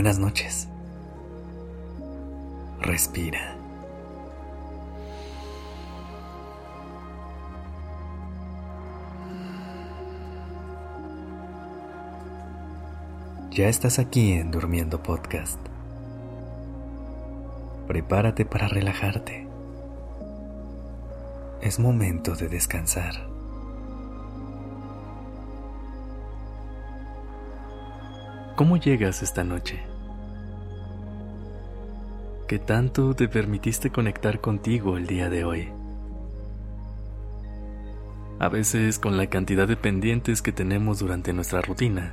buenas noches. Respira. Ya estás aquí en Durmiendo Podcast. Prepárate para relajarte. Es momento de descansar. ¿Cómo llegas esta noche? ¿Qué tanto te permitiste conectar contigo el día de hoy? A veces con la cantidad de pendientes que tenemos durante nuestra rutina,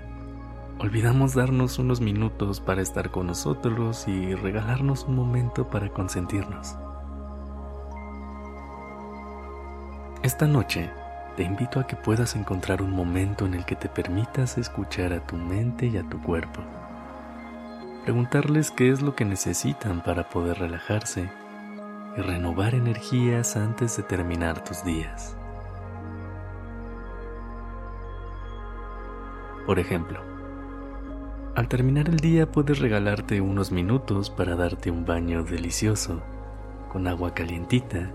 olvidamos darnos unos minutos para estar con nosotros y regalarnos un momento para consentirnos. Esta noche te invito a que puedas encontrar un momento en el que te permitas escuchar a tu mente y a tu cuerpo. Preguntarles qué es lo que necesitan para poder relajarse y renovar energías antes de terminar tus días. Por ejemplo, al terminar el día puedes regalarte unos minutos para darte un baño delicioso con agua calientita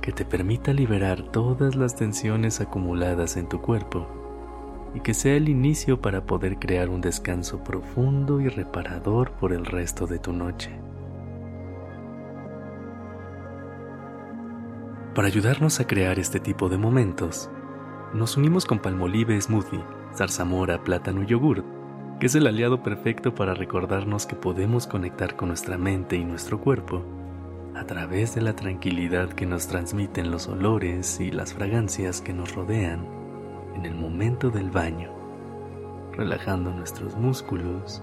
que te permita liberar todas las tensiones acumuladas en tu cuerpo y que sea el inicio para poder crear un descanso profundo y reparador por el resto de tu noche. Para ayudarnos a crear este tipo de momentos, nos unimos con Palmolive Smoothie, zarzamora, plátano y yogur, que es el aliado perfecto para recordarnos que podemos conectar con nuestra mente y nuestro cuerpo a través de la tranquilidad que nos transmiten los olores y las fragancias que nos rodean en el momento del baño, relajando nuestros músculos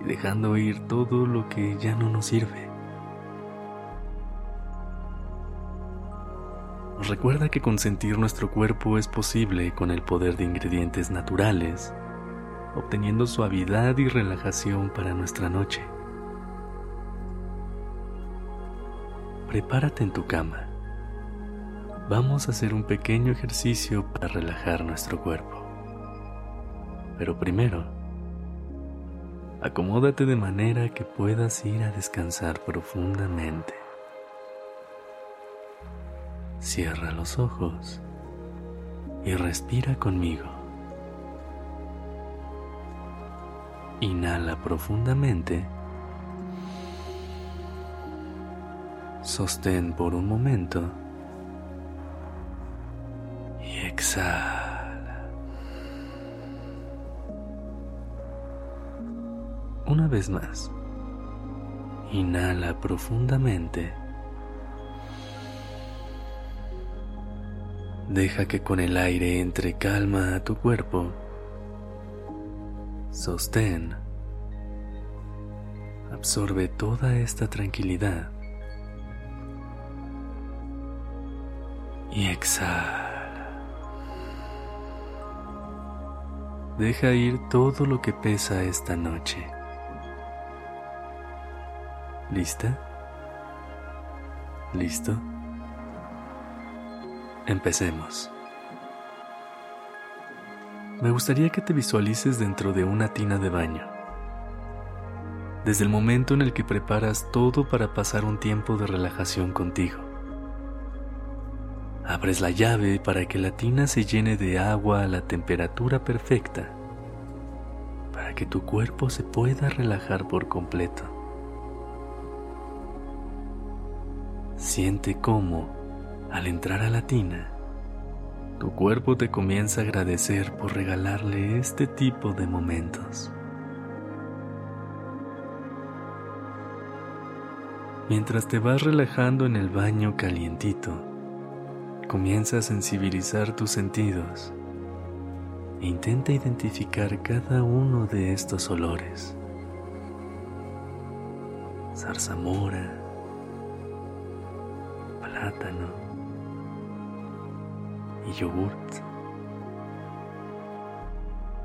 y dejando ir todo lo que ya no nos sirve. Recuerda que consentir nuestro cuerpo es posible con el poder de ingredientes naturales, obteniendo suavidad y relajación para nuestra noche. prepárate en tu cama. Vamos a hacer un pequeño ejercicio para relajar nuestro cuerpo. Pero primero, acomódate de manera que puedas ir a descansar profundamente. Cierra los ojos y respira conmigo. Inhala profundamente Sostén por un momento exhala. Una vez más. Inhala profundamente. Deja que con el aire entre calma a tu cuerpo. Sostén. Absorbe toda esta tranquilidad. y exhala. Deja ir todo lo que pesa esta noche. ¿Lista? ¿Listo? Empecemos. Me gustaría que te visualices dentro de una tina de baño. Desde el momento en el que preparas todo para pasar un tiempo de relajación contigo. Abres la llave para que la tina se llene de agua a la temperatura perfecta, para que tu cuerpo se pueda relajar por completo. Siente cómo, al entrar a la tina, tu cuerpo te comienza a agradecer por regalarle este tipo de momentos. Mientras te vas relajando en el baño calientito, Comienza a sensibilizar tus sentidos e intenta identificar cada uno de estos olores. Zarzamora, plátano y yogurt.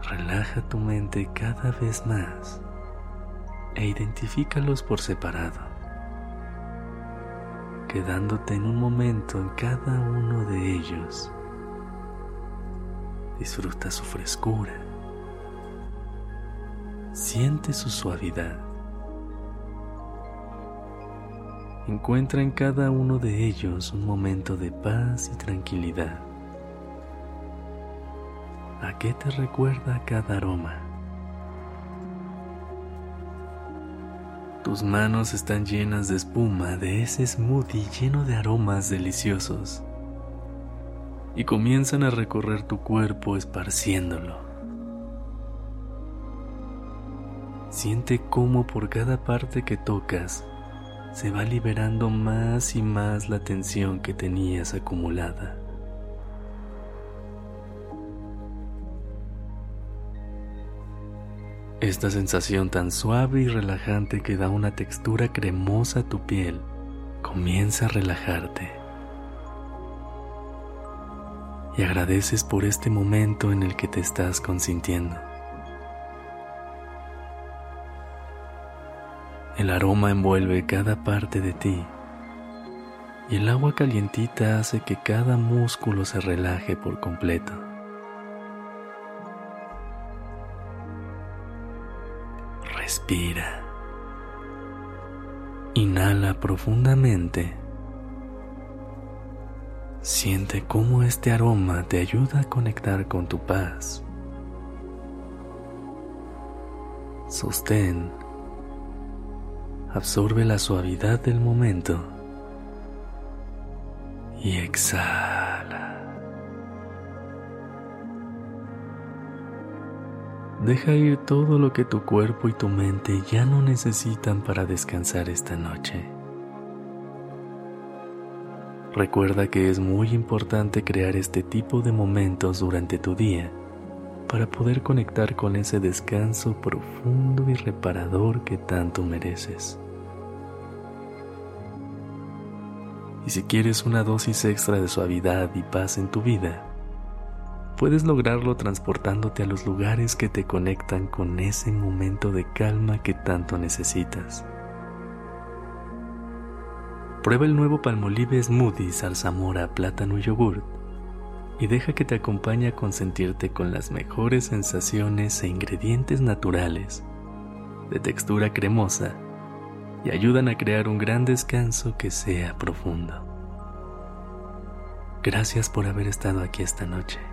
Relaja tu mente cada vez más e identifícalos por separado quedándote en un momento en cada uno de ellos. Disfruta su frescura, Siente su suavidad. Encuentra en cada uno de ellos un momento de paz y tranquilidad. ¿A qué te recuerda cada aroma? Tus manos están llenas de espuma de ese smoothie lleno de aromas deliciosos y comienzan a recorrer tu cuerpo esparciéndolo. Siente cómo por cada parte que tocas se va liberando más y más la tensión que tenías acumulada. Esta sensación tan suave y relajante que da una textura cremosa a tu piel comienza a relajarte. Y agradeces por este momento en el que te estás consintiendo. El aroma envuelve cada parte de ti y el agua calientita hace que cada músculo se relaje por completo. Respira. Inhala profundamente. Siente cómo este aroma te ayuda a conectar con tu paz. Sostén absorbe la suavidad del momento y exhala. Deja ir todo lo que tu cuerpo y tu mente ya no necesitan para descansar esta noche. Recuerda que es muy importante crear este tipo de momentos durante tu día para poder conectar con ese descanso profundo y reparador que tanto mereces. Y si quieres una dosis extra de suavidad y paz en tu vida, puedes lograrlo transportándote a los lugares que te conectan con ese momento de calma que tanto necesitas. Prueba el nuevo Palmolive Smoothie Zarzamora Plátano y Yogur y deja que te acompañe a consentirte con las mejores sensaciones e ingredientes naturales, de textura cremosa y ayudan a crear un gran descanso que sea profundo. Gracias por haber estado aquí esta noche.